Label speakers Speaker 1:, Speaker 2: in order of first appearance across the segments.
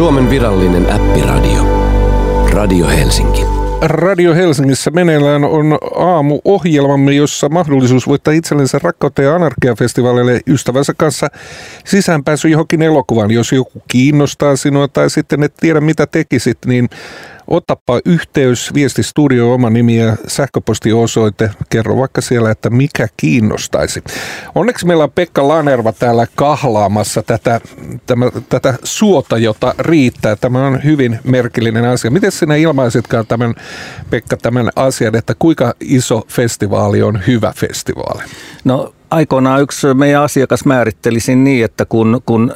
Speaker 1: Suomen virallinen äppiradio. Radio Helsinki.
Speaker 2: Radio Helsingissä meneillään on aamuohjelmamme, jossa mahdollisuus voittaa itsellensä rakkautta ja anarkiafestivaalille ystävänsä kanssa sisäänpääsy johonkin elokuvaan. Jos joku kiinnostaa sinua tai sitten et tiedä mitä tekisit, niin Otapa yhteys, viesti studio, oma nimi ja sähköpostiosoite. Kerro vaikka siellä, että mikä kiinnostaisi. Onneksi meillä on Pekka Lanerva täällä kahlaamassa tätä, tämä, tätä suota, jota riittää. Tämä on hyvin merkillinen asia. Miten sinä ilmaisitkaan tämän, Pekka, tämän asian, että kuinka iso festivaali on hyvä festivaali?
Speaker 3: No aikoinaan yksi meidän asiakas määritteli niin, että kun, kun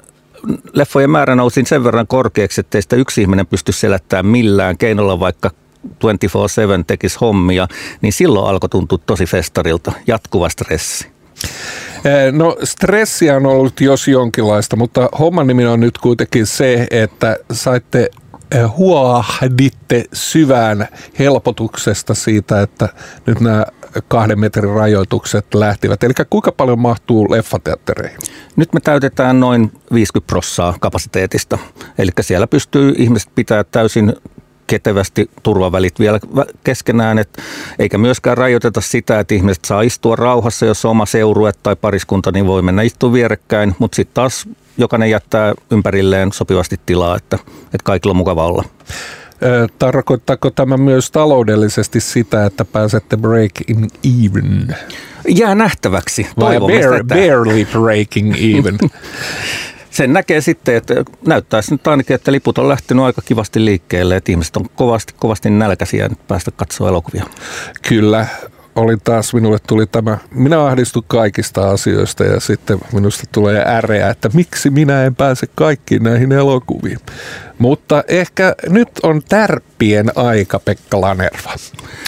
Speaker 3: leffojen määrä nousi sen verran korkeaksi, että sitä yksi ihminen pysty selättämään millään keinolla, vaikka 24-7 tekisi hommia, niin silloin alkoi tuntua tosi festarilta, jatkuva stressi.
Speaker 2: No stressiä on ollut jos jonkinlaista, mutta homman nimi on nyt kuitenkin se, että saitte huoahditte syvään helpotuksesta siitä, että nyt nämä kahden metrin rajoitukset lähtivät. Eli kuinka paljon mahtuu leffateattereihin?
Speaker 3: Nyt me täytetään noin 50 prossaa kapasiteetista. Eli siellä pystyy ihmiset pitää täysin ketevästi turvavälit vielä keskenään, et, eikä myöskään rajoiteta sitä, että ihmiset saa istua rauhassa, jos on oma seurue tai pariskunta, niin voi mennä istua vierekkäin, mutta sitten taas jokainen jättää ympärilleen sopivasti tilaa, että, että kaikilla on mukava olla.
Speaker 2: Tarkoittaako tämä myös taloudellisesti sitä, että pääsette breaking even?
Speaker 3: Jää nähtäväksi.
Speaker 2: Vai bare, barely breaking even?
Speaker 3: Sen näkee sitten, että näyttää nyt ainakin, että liput on lähtenyt aika kivasti liikkeelle, että ihmiset on kovasti, kovasti nälkäisiä nyt päästä katsoa elokuvia.
Speaker 2: Kyllä, oli taas, minulle tuli tämä, minä ahdistun kaikista asioista ja sitten minusta tulee äreä, että miksi minä en pääse kaikkiin näihin elokuviin. Mutta ehkä nyt on tärppien aika, Pekka Lanerva.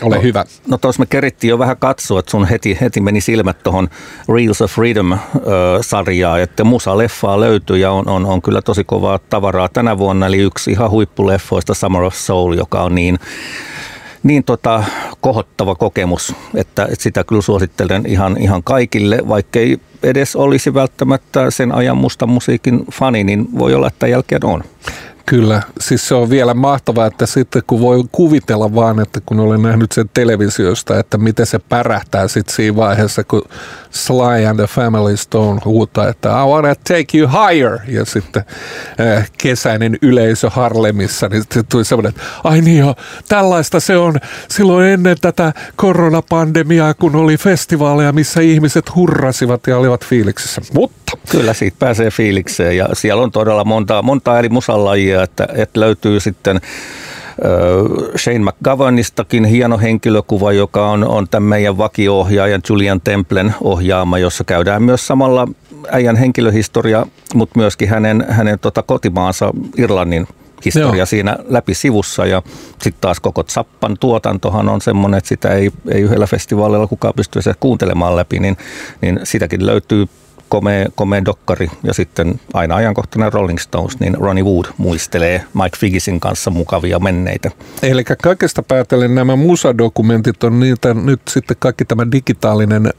Speaker 2: Ole
Speaker 3: no,
Speaker 2: hyvä.
Speaker 3: No tuossa me kerittiin jo vähän katsoa, että sun heti, heti meni silmät tuohon Reels of Freedom-sarjaan, että musa-leffaa löytyy ja on, on, on kyllä tosi kovaa tavaraa tänä vuonna, eli yksi ihan huippuleffoista Summer of Soul, joka on niin niin tota, kohottava kokemus, että, että sitä kyllä suosittelen ihan, ihan kaikille, vaikkei edes olisi välttämättä sen ajan musta musiikin fani, niin voi olla, että jälkeen on.
Speaker 2: Kyllä, siis se on vielä mahtavaa, että sitten kun voi kuvitella vaan, että kun olen nähnyt sen televisiosta, että miten se pärähtää sitten siinä vaiheessa, kun Sly and the Family Stone huutaa, että I wanna take you higher, ja sitten äh, kesäinen yleisö Harlemissa, niin sitten tuli semmoinen, että ai niin jo, tällaista se on. Silloin ennen tätä koronapandemiaa, kun oli festivaaleja, missä ihmiset hurrasivat ja olivat fiiliksissä. Mutta
Speaker 3: Kyllä siitä pääsee fiilikseen ja siellä on todella monta, monta eri musalajia, että, että löytyy sitten Shane McGovernistakin hieno henkilökuva, joka on, on tämän meidän vakio-ohjaajan Julian Templen ohjaama, jossa käydään myös samalla äijän henkilöhistoria, mutta myöskin hänen, hänen tota kotimaansa Irlannin historia Joo. siinä läpi sivussa ja sitten taas koko Zappan tuotantohan on semmoinen, että sitä ei, ei yhdellä festivaalilla kukaan pysty kuuntelemaan läpi, niin, niin sitäkin löytyy komea, komea dokkari ja sitten aina ajankohtainen Rolling Stones, niin Ronnie Wood muistelee Mike Figgisin kanssa mukavia menneitä.
Speaker 2: Eli kaikesta päätellen nämä musadokumentit on niitä, nyt sitten kaikki tämä digitaalinen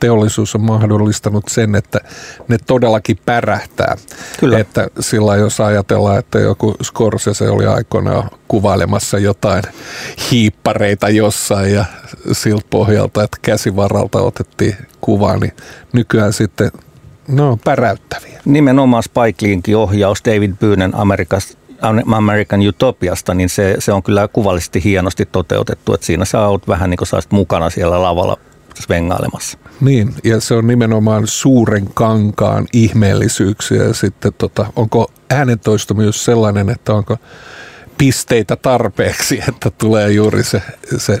Speaker 2: teollisuus on mahdollistanut sen, että ne todellakin pärähtää. Kyllä. Että sillä jos ajatellaan, että joku Scorsese oli aikoinaan kuvailemassa jotain hiippareita jossain ja siltä pohjalta, että käsivaralta otettiin kuva, niin nykyään sitten no päräyttäviä.
Speaker 3: Nimenomaan Spike Lee'nkin ohjaus David Byynen Amerikasta American Utopiasta, niin se, se on kyllä kuvallisesti hienosti toteutettu, että siinä sä oot vähän niin kuin sä mukana siellä lavalla svengailemassa.
Speaker 2: Niin, ja se on nimenomaan suuren kankaan ihmeellisyyksiä. Ja sitten tota, onko äänentoisto myös sellainen, että onko pisteitä tarpeeksi, että tulee juuri se, se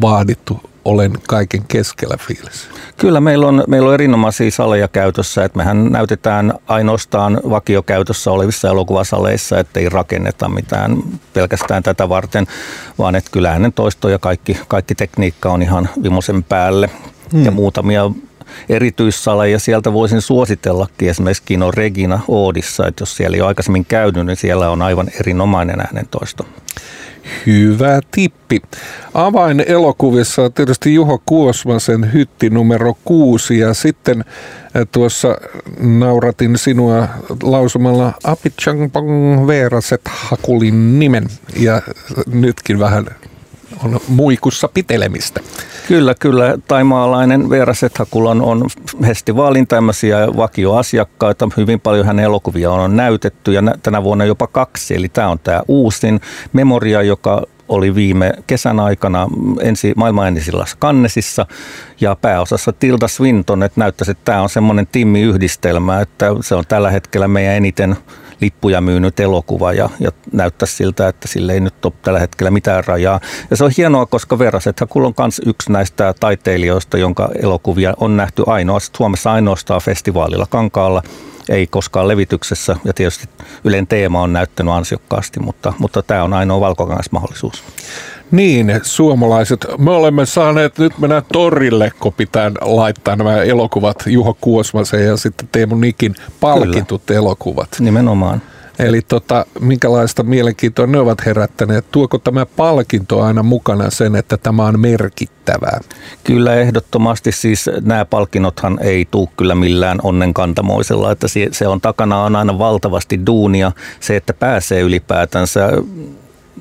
Speaker 2: vaadittu olen kaiken keskellä fiilis.
Speaker 3: Kyllä meillä on, meillä on erinomaisia saleja käytössä, että mehän näytetään ainoastaan vakiokäytössä olevissa elokuvasaleissa, ettei rakenneta mitään pelkästään tätä varten, vaan että kyllä hänen toisto ja kaikki, kaikki tekniikka on ihan vimosen päälle. Hmm. Ja muutamia erityissaleja sieltä voisin suositellakin, esimerkiksi Kino Regina Oodissa, että jos siellä ei ole aikaisemmin käynyt, niin siellä on aivan erinomainen äänentoisto.
Speaker 2: Hyvä tippi. Avain elokuvissa on tietysti Juho Kuosmasen hytti numero kuusi ja sitten eh, tuossa nauratin sinua lausumalla Apichangpong Veeraset Hakulin nimen ja nytkin vähän on muikussa pitelemistä.
Speaker 3: Kyllä, kyllä. Taimaalainen Veera Sethakulan on festivaalin tämmöisiä vakioasiakkaita. Hyvin paljon hänen elokuvia on näytetty ja tänä vuonna jopa kaksi. Eli tämä on tämä uusin Memoria, joka oli viime kesän aikana ensi, maailman ennisillä Kannesissa ja pääosassa Tilda Swinton, että näyttäisi, että tämä on semmoinen timmiyhdistelmä, että se on tällä hetkellä meidän eniten lippuja myynyt elokuva ja, ja näyttäisi siltä, että sille ei nyt ole tällä hetkellä mitään rajaa. Ja se on hienoa, koska Veraset Hakul on myös yksi näistä taiteilijoista, jonka elokuvia on nähty ainoastaan, Suomessa ainoastaan festivaalilla Kankaalla ei koskaan levityksessä ja tietysti Ylen teema on näyttänyt ansiokkaasti, mutta, mutta tämä on ainoa valkokangasmahdollisuus.
Speaker 2: Niin, suomalaiset. Me olemme saaneet nyt mennä torille, kun pitää laittaa nämä elokuvat Juho Kuosmasen ja sitten Teemu Nikin palkitut Kyllä. elokuvat.
Speaker 3: Nimenomaan.
Speaker 2: Eli tota, minkälaista mielenkiintoa ne ovat herättäneet? Tuoko tämä palkinto aina mukana sen, että tämä on merkittävää?
Speaker 3: Kyllä ehdottomasti siis nämä palkinnothan ei tule kyllä millään onnenkantamoisella, että se on takana on aina valtavasti duunia. Se, että pääsee ylipäätänsä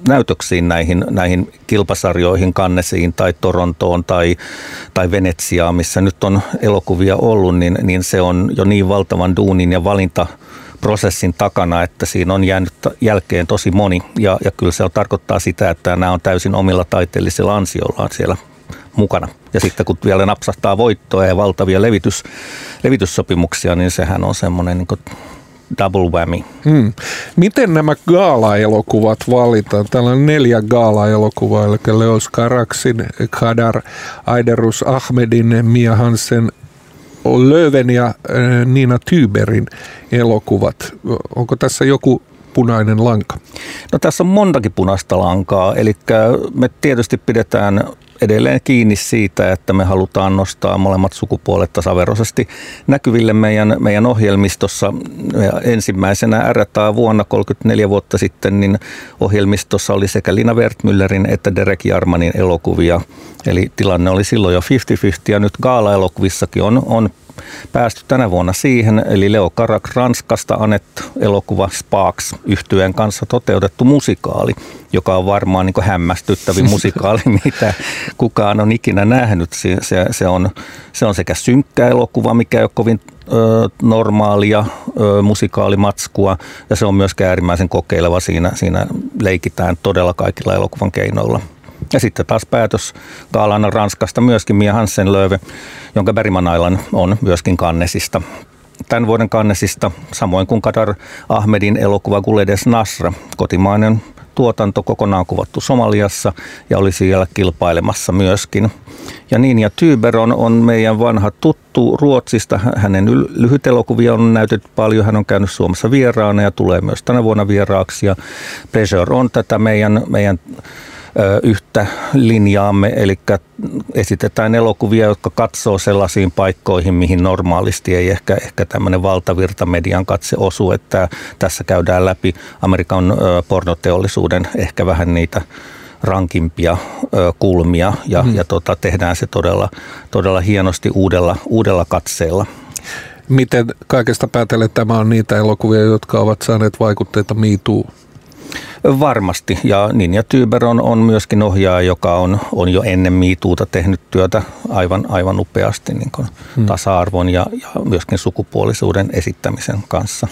Speaker 3: näytöksiin näihin, näihin kilpasarjoihin, Kannesiin tai Torontoon tai, tai Venetsiaan, missä nyt on elokuvia ollut, niin, niin se on jo niin valtavan duunin ja valinta prosessin takana, että siinä on jäänyt jälkeen tosi moni ja, ja kyllä se on, tarkoittaa sitä, että nämä on täysin omilla taiteellisilla ansiollaan siellä mukana. Ja sitten kun vielä napsahtaa voittoa ja valtavia levitys, levityssopimuksia, niin sehän on semmoinen niin double whammy. Hmm.
Speaker 2: Miten nämä gaala-elokuvat valitaan? Täällä on neljä gaala-elokuvaa, eli Leos Karaksin, Kadar, Aiderus Ahmedin, Mia Hansen, Löven ja äh, Niina Tyberin elokuvat. Onko tässä joku punainen lanka?
Speaker 3: No tässä on montakin punaista lankaa, eli me tietysti pidetään edelleen kiinni siitä, että me halutaan nostaa molemmat sukupuolet tasaveroisesti näkyville meidän, meidän ohjelmistossa. Ja ensimmäisenä RTA vuonna 34 vuotta sitten, niin ohjelmistossa oli sekä Lina Wertmüllerin että Derek Jarmanin elokuvia. Eli tilanne oli silloin jo 50-50 ja nyt Gaala-elokuvissakin on, on päästy tänä vuonna siihen, eli Leo Karak Ranskasta annettu elokuva Sparks yhtyeen kanssa toteutettu musikaali, joka on varmaan niin hämmästyttävin musikaali, mitä kukaan on ikinä nähnyt. Se, se, se, on, se on sekä synkkä elokuva, mikä ei ole kovin ö, normaalia ö, musikaalimatskua, ja se on myös äärimmäisen kokeileva. Siinä, siinä leikitään todella kaikilla elokuvan keinoilla. Ja sitten taas päätös Gaalana Ranskasta myöskin Mia Hansen Lööve, jonka Bergman Island on myöskin Kannesista. Tämän vuoden Kannesista, samoin kuin Kadar Ahmedin elokuva Guledes Nasra, kotimainen tuotanto kokonaan kuvattu Somaliassa ja oli siellä kilpailemassa myöskin. Ja niin, ja Tyber on, meidän vanha tuttu Ruotsista. Hänen lyhyt elokuvia on näytetty paljon. Hän on käynyt Suomessa vieraana ja tulee myös tänä vuonna vieraaksi. Ja Pleasure on tätä meidän, meidän yhtä linjaamme, eli esitetään elokuvia, jotka katsoo sellaisiin paikkoihin, mihin normaalisti ei ehkä, ehkä tämmöinen valtavirta median katse osu, että tässä käydään läpi Amerikan pornoteollisuuden ehkä vähän niitä rankimpia kulmia ja, hmm. ja tota, tehdään se todella, todella hienosti uudella, uudella katseella.
Speaker 2: Miten kaikesta päätellen tämä on niitä elokuvia, jotka ovat saaneet vaikutteita MeToo
Speaker 3: Varmasti, ja Ninja Tyber on, on myöskin ohjaaja, joka on, on jo ennen miituuta tehnyt työtä aivan, aivan upeasti niin kuin hmm. tasa-arvon ja, ja myöskin sukupuolisuuden esittämisen kanssa.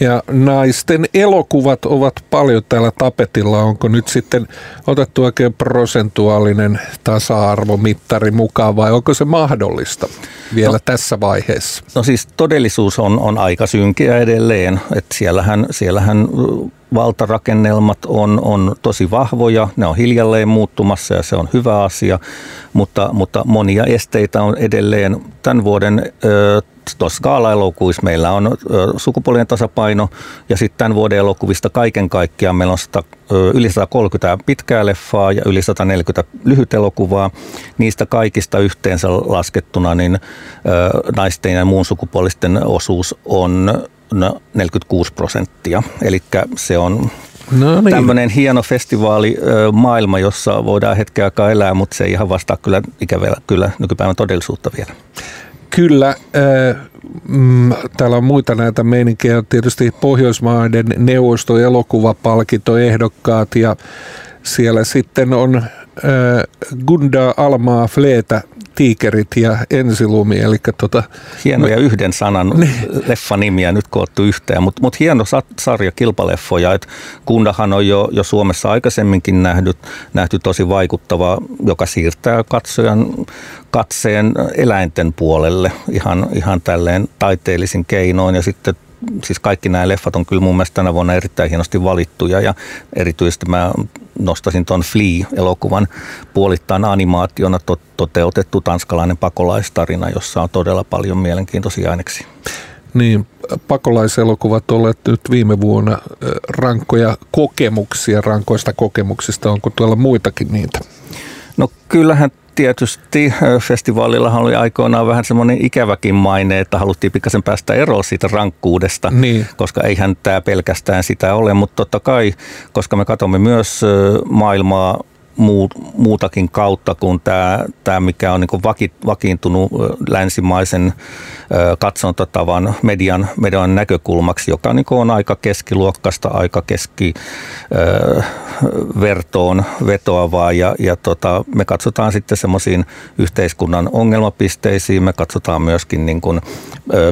Speaker 2: Ja naisten elokuvat ovat paljon täällä tapetilla. Onko nyt sitten otettu oikein prosentuaalinen tasa-arvomittari mukaan vai onko se mahdollista vielä no, tässä vaiheessa?
Speaker 3: No siis todellisuus on, on aika synkeä edelleen. Että siellähän, siellähän valtarakennelmat on, on tosi vahvoja, ne on hiljalleen muuttumassa ja se on hyvä asia, mutta, mutta monia esteitä on edelleen tämän vuoden tuossa skaala-elokuissa meillä on sukupuolien tasapaino ja sitten tämän vuoden elokuvista kaiken kaikkiaan meillä on 100, yli 130 pitkää leffaa ja yli 140 lyhyt elokuvaa. Niistä kaikista yhteensä laskettuna niin naisten ja muun sukupuolisten osuus on 46 prosenttia. Eli se on no niin. tämmöinen hieno festivaali maailma, jossa voidaan hetken aikaa elää, mutta se ei ihan vastaa kyllä ikävä kyllä nykypäivän todellisuutta vielä.
Speaker 2: Kyllä. Mm, täällä on muita näitä meininkejä. Tietysti Pohjoismaiden neuvosto elokuvapalkintoehdokkaat ja siellä sitten on Gunda Almaa Fleetä tiikerit ja ensilumi. Eli tota,
Speaker 3: Hienoja me, yhden sanan niin. leffanimiä nyt koottu yhteen, mutta mut hieno sarja kilpaleffoja. Et Kundahan on jo, jo Suomessa aikaisemminkin nähty, nähty tosi vaikuttava, joka siirtää katsojan katseen eläinten puolelle ihan, ihan tälleen taiteellisin keinoin ja sitten siis kaikki nämä leffat on kyllä mun mielestä tänä vuonna erittäin hienosti valittuja ja erityisesti mä nostasin tuon Flea-elokuvan puolittain animaationa to- toteutettu tanskalainen pakolaistarina, jossa on todella paljon mielenkiintoisia aineksia.
Speaker 2: Niin, pakolaiselokuvat olleet nyt viime vuonna rankkoja kokemuksia, rankoista kokemuksista. Onko tuolla muitakin niitä?
Speaker 3: No kyllähän tietysti festivaalillahan oli aikoinaan vähän semmoinen ikäväkin maine, että haluttiin pikkasen päästä eroon siitä rankkuudesta, niin. koska eihän tämä pelkästään sitä ole, mutta totta kai, koska me katsomme myös maailmaa muutakin kautta kuin tämä, tämä mikä on niin vaki, vakiintunut länsimaisen katsontotavan median, median näkökulmaksi, joka niin on aika keskiluokkasta, aika keskivertoon vetoavaa. Ja, ja tota, me katsotaan sitten semmoisiin yhteiskunnan ongelmapisteisiin, me katsotaan myöskin niin kuin,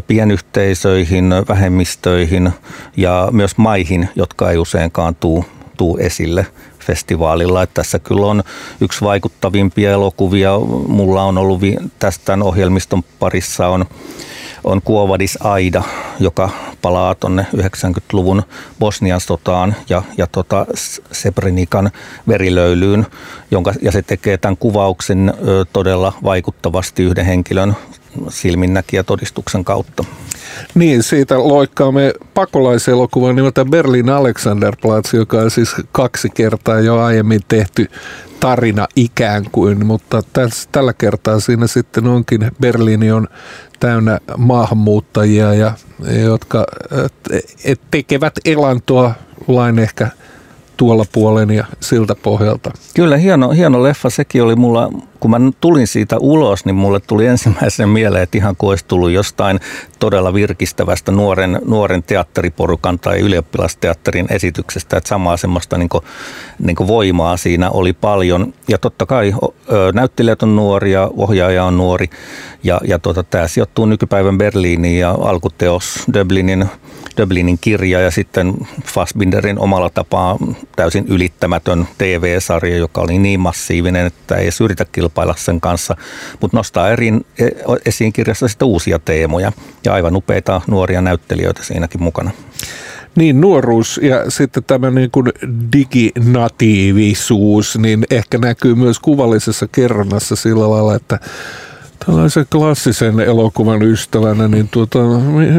Speaker 3: pienyhteisöihin, vähemmistöihin ja myös maihin, jotka ei useinkaan tuu, tuu esille festivaalilla. Että tässä kyllä on yksi vaikuttavimpia elokuvia. Mulla on ollut tästä tämän ohjelmiston parissa on on Kuovadis Aida, joka palaa tuonne 90-luvun Bosnian sotaan ja, ja tota Sebrenikan verilöylyyn, jonka, ja se tekee tämän kuvauksen ö, todella vaikuttavasti yhden henkilön silminnäkijä todistuksen kautta.
Speaker 2: Niin, siitä loikkaamme pakolaiselokuvan nimeltä Berlin Alexanderplatz, joka on siis kaksi kertaa jo aiemmin tehty tarina ikään kuin, mutta täs, tällä kertaa siinä sitten onkin, Berliini on täynnä maahanmuuttajia, ja, jotka et, tekevät elantoa lain ehkä tuolla puolen ja siltä pohjalta.
Speaker 3: Kyllä, hieno, hieno leffa. Sekin oli mulla, kun mä tulin siitä ulos, niin mulle tuli ensimmäisen mieleen, että ihan kuin olisi tullut jostain todella virkistävästä nuoren, nuoren teatteriporukan tai ylioppilasteatterin esityksestä. Että samaa semmoista niin kuin, niin kuin voimaa siinä oli paljon. Ja totta kai näyttelijät on nuoria, ohjaaja on nuori. Ja, ja tota, tämä sijoittuu nykypäivän Berliiniin ja alkuteos Dublinin Dublinin kirja ja sitten Fassbinderin omalla tapaa täysin ylittämätön TV-sarja, joka oli niin massiivinen, että ei edes yritä kilpailla sen kanssa, mutta nostaa erin, e, esiin kirjassa sitten uusia teemoja ja aivan upeita nuoria näyttelijöitä siinäkin mukana.
Speaker 2: Niin, nuoruus ja sitten tämä niin kuin diginatiivisuus, niin ehkä näkyy myös kuvallisessa kerronnassa sillä lailla, että tällaisen klassisen elokuvan ystävänä, niin tuota,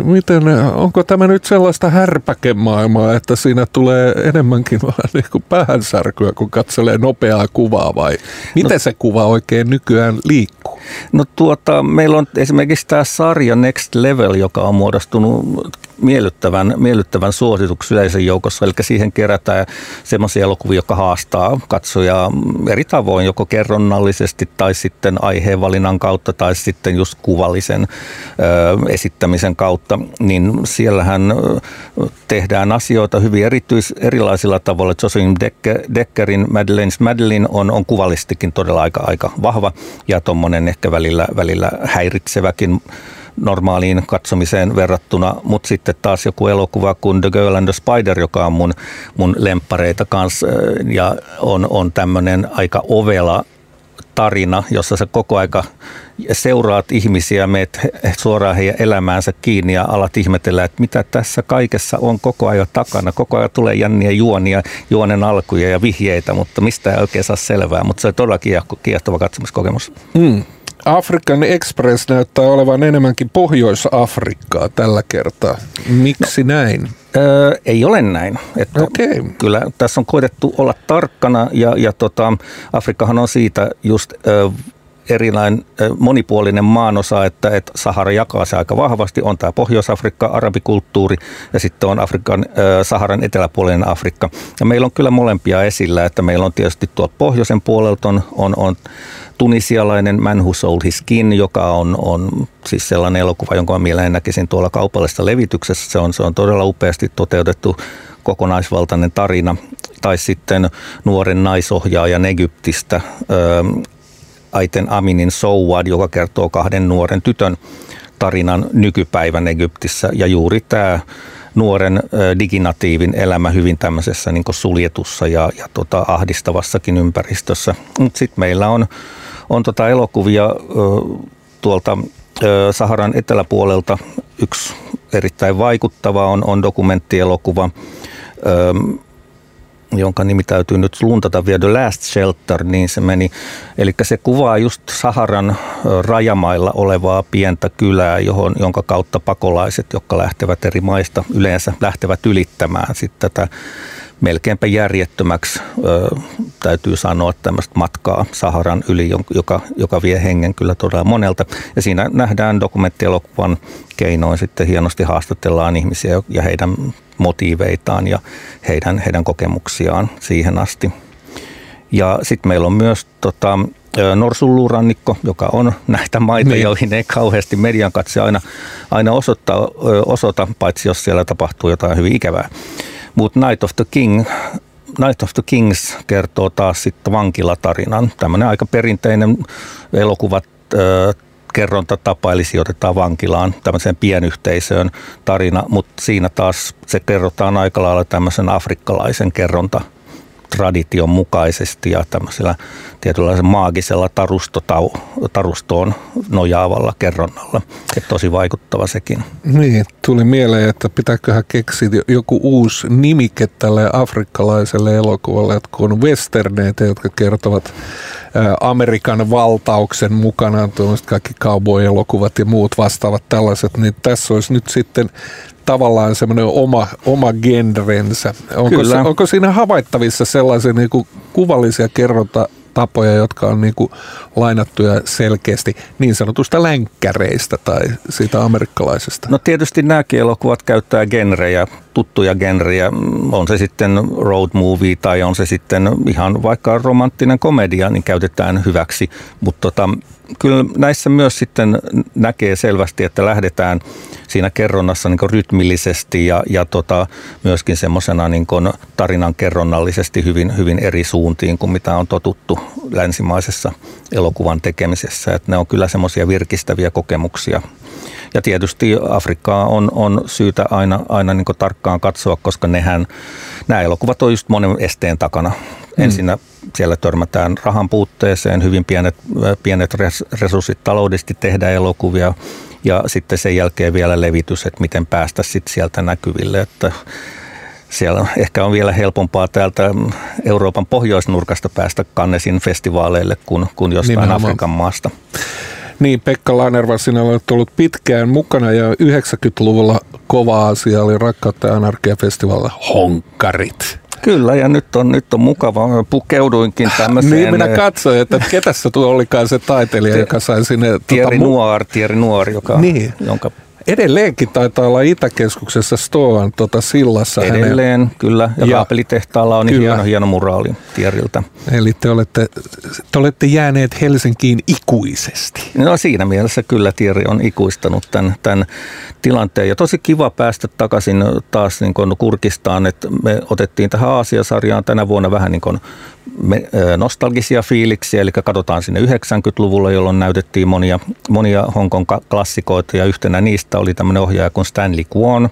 Speaker 2: miten, onko tämä nyt sellaista härpäkemaailmaa, että siinä tulee enemmänkin vaan niin kuin päänsärkyä, kun katselee nopeaa kuvaa vai miten no, se kuva oikein nykyään liikkuu?
Speaker 3: No tuota, meillä on esimerkiksi tämä sarja Next Level, joka on muodostunut miellyttävän, miellyttävän suosituksi yleisön joukossa. Eli siihen kerätään semmoisia elokuvia, jotka haastaa katsojaa eri tavoin, joko kerronnallisesti tai sitten aiheenvalinnan kautta tai sitten just kuvallisen ö, esittämisen kautta. Niin siellähän tehdään asioita hyvin erityis, erilaisilla tavoilla. Jocelyn Decker, Deckerin Madeleine's Madeline on, on kuvallistikin todella aika, aika vahva ja tuommoinen ehkä välillä, välillä häiritseväkin normaaliin katsomiseen verrattuna, mutta sitten taas joku elokuva kuin The Girl and the Spider, joka on mun, mun lemppareita kanssa ja on, on tämmöinen aika ovela tarina, jossa sä koko aika seuraat ihmisiä, meet suoraan heidän elämäänsä kiinni ja alat ihmetellä, että mitä tässä kaikessa on koko ajan takana. Koko ajan tulee jänniä juonia, juonen alkuja ja vihjeitä, mutta mistä ei oikein saa selvää. Mutta se on todella kiehtova katsomuskokemus.
Speaker 2: Mm. Afrikan Express näyttää olevan enemmänkin Pohjois-Afrikkaa tällä kertaa. Miksi no, näin?
Speaker 3: Öö, ei ole näin. Että okay. Kyllä tässä on koitettu olla tarkkana ja, ja tota, Afrikkahan on siitä just ö, erilainen monipuolinen maanosa, että, että Sahara jakaa se aika vahvasti. On tämä Pohjois-Afrikka, arabikulttuuri ja sitten on Afrikan, Saharan eteläpuolinen Afrikka. Ja meillä on kyllä molempia esillä, että meillä on tietysti tuolta pohjoisen puolelta on, on, on tunisialainen Man Who Sold His Skin, joka on, on siis sellainen elokuva, jonka mä mielelläni näkisin tuolla kaupallisessa levityksessä. Se on, se on todella upeasti toteutettu kokonaisvaltainen tarina. Tai sitten nuoren naisohjaajan Egyptistä, Aiten Aminin Souad, joka kertoo kahden nuoren tytön tarinan nykypäivän Egyptissä. Ja juuri tämä nuoren diginatiivin elämä hyvin tämmöisessä niin suljetussa ja, ja tota, ahdistavassakin ympäristössä. Mutta sitten meillä on, on tota elokuvia tuolta Saharan eteläpuolelta. Yksi erittäin vaikuttava on, on dokumenttielokuva jonka nimi täytyy nyt luntata vielä The Last Shelter, niin se meni. Eli se kuvaa just Saharan rajamailla olevaa pientä kylää, johon, jonka kautta pakolaiset, jotka lähtevät eri maista, yleensä lähtevät ylittämään sitten tätä melkeinpä järjettömäksi ö, täytyy sanoa tämmöistä matkaa Saharan yli, joka, joka vie hengen kyllä todella monelta. Ja siinä nähdään dokumenttielokuvan keinoin sitten hienosti haastatellaan ihmisiä ja heidän motiiveitaan ja heidän, heidän kokemuksiaan siihen asti. Ja sitten meillä on myös tota, Norsulluurannikko, joka on näitä maita, niin. joihin ei kauheasti median katse aina, aina osoittaa, osoita, paitsi jos siellä tapahtuu jotain hyvin ikävää. Mutta Night of the King Night of the Kings kertoo taas sitten vankilatarinan. Tämmöinen aika perinteinen elokuva kerrontatapa, eli sijoitetaan vankilaan tämmöiseen pienyhteisöön tarina, mutta siinä taas se kerrotaan aika lailla tämmöisen afrikkalaisen kerronta tradition mukaisesti ja tämmöisellä tietynlaisen maagisella tarustoon nojaavalla kerronnalla. Et tosi vaikuttava sekin.
Speaker 2: Niin, tuli mieleen, että pitääköhän keksiä joku uusi nimike tälle afrikkalaiselle elokuvalle, että kun on westerneitä, jotka kertovat Amerikan valtauksen mukana, tuollaiset kaikki cowboy-elokuvat ja muut vastaavat tällaiset, niin tässä olisi nyt sitten tavallaan semmoinen oma, oma genrensä. Onko, se, onko siinä havaittavissa sellaisia niin kuin kuvallisia kerronta tapoja, jotka on niin kuin lainattuja selkeästi niin sanotusta länkkäreistä tai siitä amerikkalaisesta?
Speaker 3: No tietysti nämäkin elokuvat käyttää genrejä, tuttuja genrejä. On se sitten road movie tai on se sitten ihan vaikka romanttinen komedia, niin käytetään hyväksi. Mutta tota, kyllä näissä myös sitten näkee selvästi, että lähdetään siinä kerronnassa niin rytmillisesti ja, ja tota, myöskin semmoisena niin tarinan kerronnallisesti hyvin, hyvin eri suuntiin kuin mitä on totuttu länsimaisessa elokuvan tekemisessä. Että ne on kyllä semmoisia virkistäviä kokemuksia. Ja tietysti Afrikkaa on, on syytä aina, aina niin tarkkaan katsoa, koska nehän, nämä elokuvat on just monen esteen takana. Mm. Ensinnä siellä törmätään rahan puutteeseen, hyvin pienet, pienet resurssit taloudellisesti tehdään elokuvia ja sitten sen jälkeen vielä levitys, että miten päästä sitten sieltä näkyville, että siellä ehkä on vielä helpompaa täältä Euroopan pohjoisnurkasta päästä Kannesin festivaaleille kuin, kuin jostain Nimenomaan. Afrikan maasta.
Speaker 2: Niin, Pekka Lanerva, sinä olet ollut pitkään mukana ja 90-luvulla kova asia oli Rakkautta ja anarkia-festivaalilla Honkarit.
Speaker 3: Kyllä, ja nyt on, nyt on mukava. Pukeuduinkin tämmöiseen.
Speaker 2: niin, minä katsoin, että ketä se tuo olikaan se taiteilija, joka sai sinne...
Speaker 3: Thierry tuota, Noir, Thierry Noir, joka, niin. jonka
Speaker 2: Edelleenkin taitaa olla Itäkeskuksessa Stoan tuota sillassa.
Speaker 3: Edelleen, hänen... kyllä. Ja, ja kaapelitehtaalla on kyllä. hieno, hieno muraali Tieriltä.
Speaker 2: Eli te olette, te olette jääneet Helsinkiin ikuisesti.
Speaker 3: No siinä mielessä kyllä Tieri on ikuistanut tämän, tämän tilanteen. Ja tosi kiva päästä takaisin taas niin kurkistaan, että me otettiin tähän Aasia-sarjaan tänä vuonna vähän niin kuin nostalgisia fiiliksiä, eli katsotaan sinne 90-luvulle, jolloin näytettiin monia, monia Hongkong klassikoita ja yhtenä niistä oli tämmöinen ohjaaja kuin Stanley Kwon,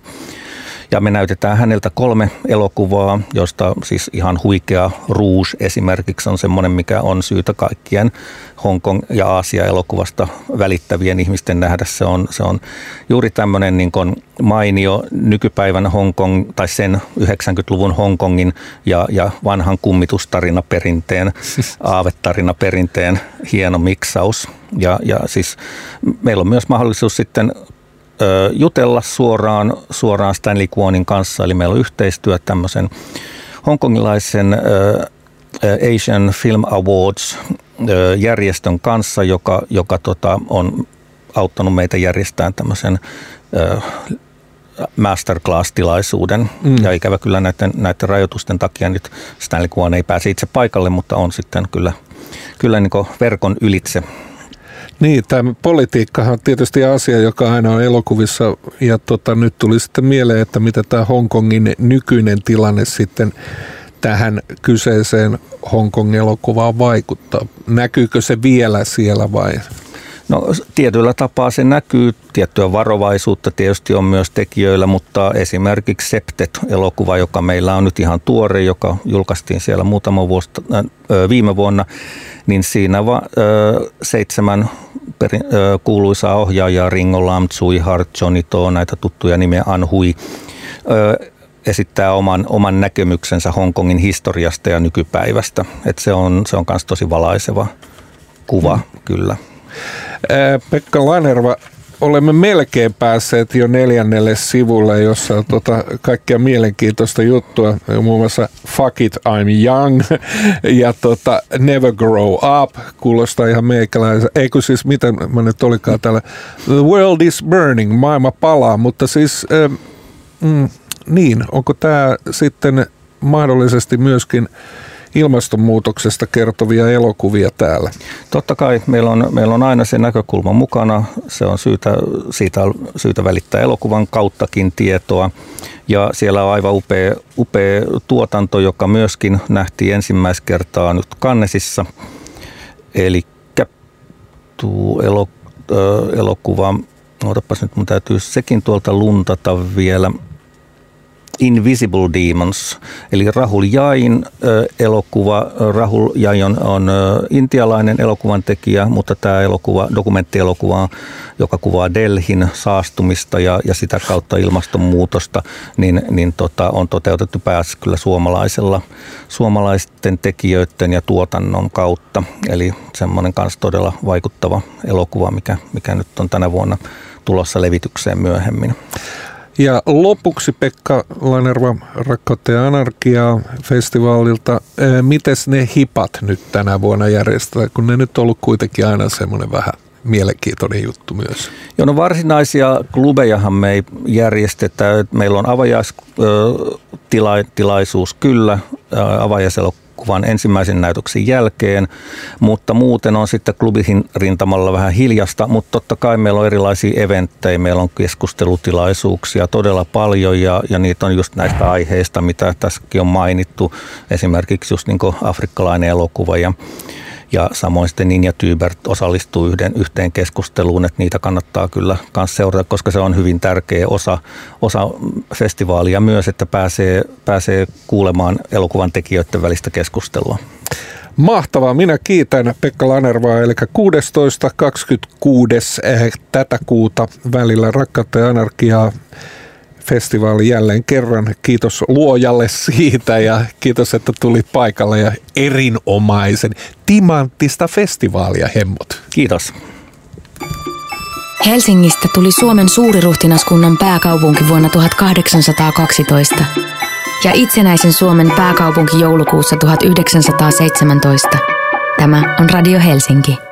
Speaker 3: ja me näytetään häneltä kolme elokuvaa, josta siis ihan huikea Rouge esimerkiksi on semmoinen, mikä on syytä kaikkien Hongkong ja Aasia-elokuvasta välittävien ihmisten nähdä. Se on, se on juuri tämmöinen niin kuin mainio nykypäivän Hongkong tai sen 90-luvun Hongkongin ja, ja vanhan kummitustarina-perinteen, aavetarina-perinteen hieno miksaus. Ja, ja siis meillä on myös mahdollisuus sitten jutella suoraan, suoraan Stanley Kwonin kanssa. Eli meillä on yhteistyö tämmöisen hongkongilaisen Asian Film Awards järjestön kanssa, joka, joka tota, on auttanut meitä järjestämään tämmöisen masterclass-tilaisuuden. Mm. Ja ikävä kyllä näiden, näiden rajoitusten takia nyt Stanley Kuon ei pääse itse paikalle, mutta on sitten kyllä, kyllä niin verkon ylitse
Speaker 2: niin, tämä politiikkahan on tietysti asia, joka aina on elokuvissa ja tota, nyt tuli sitten mieleen, että mitä tämä Hongkongin nykyinen tilanne sitten tähän kyseiseen Hongkong-elokuvaan vaikuttaa. Näkyykö se vielä siellä vai?
Speaker 3: No tietyllä tapaa se näkyy, tiettyä varovaisuutta tietysti on myös tekijöillä, mutta esimerkiksi Septet-elokuva, joka meillä on nyt ihan tuore, joka julkaistiin siellä muutama vuosi äh, viime vuonna, niin siinä va, äh, seitsemän perin, äh, kuuluisaa ohjaajaa, Ringo Lam, Tsui Hart, Johnny To, näitä tuttuja nimiä Anhui, äh, esittää oman, oman näkemyksensä Hongkongin historiasta ja nykypäivästä. Et se on, se on myös tosi valaiseva kuva, mm. kyllä.
Speaker 2: Pekka Lanerva, olemme melkein päässeet jo neljännelle sivulle, jossa on tota kaikkea mielenkiintoista juttua, muun muassa Fuck It, I'm Young ja tota, Never Grow Up, kuulostaa ihan meikäläisen, eikö siis, miten mä nyt olikaan täällä, The World is Burning, maailma palaa, mutta siis, mm, niin, onko tämä sitten mahdollisesti myöskin ilmastonmuutoksesta kertovia elokuvia täällä?
Speaker 3: Totta kai meillä on, meillä on aina se näkökulma mukana. Se on syytä, siitä syytä välittää elokuvan kauttakin tietoa. Ja siellä on aivan upea, upea tuotanto, joka myöskin nähtiin ensimmäistä kertaa nyt Kannesissa. Eli tuo elo, elokuva, odotapas nyt mun täytyy sekin tuolta luntata vielä – Invisible Demons, eli Rahul Jain elokuva. Rahul Jain on, on intialainen elokuvan tekijä, mutta tämä elokuva, dokumenttielokuva, joka kuvaa Delhin saastumista ja, ja sitä kautta ilmastonmuutosta, niin, niin tota, on toteutettu päässä kyllä suomalaisella, suomalaisten tekijöiden ja tuotannon kautta. Eli semmoinen kanssa todella vaikuttava elokuva, mikä, mikä nyt on tänä vuonna tulossa levitykseen myöhemmin.
Speaker 2: Ja lopuksi Pekka Lanerva Rakkautta ja anarkiaa festivaalilta. Mites ne hipat nyt tänä vuonna järjestetään, kun ne nyt on ollut kuitenkin aina semmoinen vähän mielenkiintoinen juttu myös.
Speaker 3: Joo, no varsinaisia klubejahan me ei järjestetä. Meillä on avajaistilaisuus kyllä, avajaiselokkuva kuvan ensimmäisen näytöksen jälkeen, mutta muuten on sitten klubihin rintamalla vähän hiljasta, mutta totta kai meillä on erilaisia eventtejä, meillä on keskustelutilaisuuksia todella paljon ja, ja niitä on just näistä aiheista, mitä tässäkin on mainittu, esimerkiksi just niin afrikkalainen elokuva ja ja samoin sitten Ninja Tybert osallistuu yhden, yhteen keskusteluun, että niitä kannattaa kyllä myös seurata, koska se on hyvin tärkeä osa, osa festivaalia myös, että pääsee, pääsee kuulemaan elokuvan tekijöiden välistä keskustelua.
Speaker 2: Mahtavaa. Minä kiitän Pekka Lanervaa, eli 16.26. Eh, tätä kuuta välillä Rakkautta ja anarkiaa festivaali jälleen kerran. Kiitos luojalle siitä ja kiitos, että tuli paikalle ja erinomaisen timanttista festivaalia hemmot.
Speaker 3: Kiitos.
Speaker 4: Helsingistä tuli Suomen suuriruhtinaskunnan pääkaupunki vuonna 1812 ja itsenäisen Suomen pääkaupunki joulukuussa 1917. Tämä on Radio Helsinki.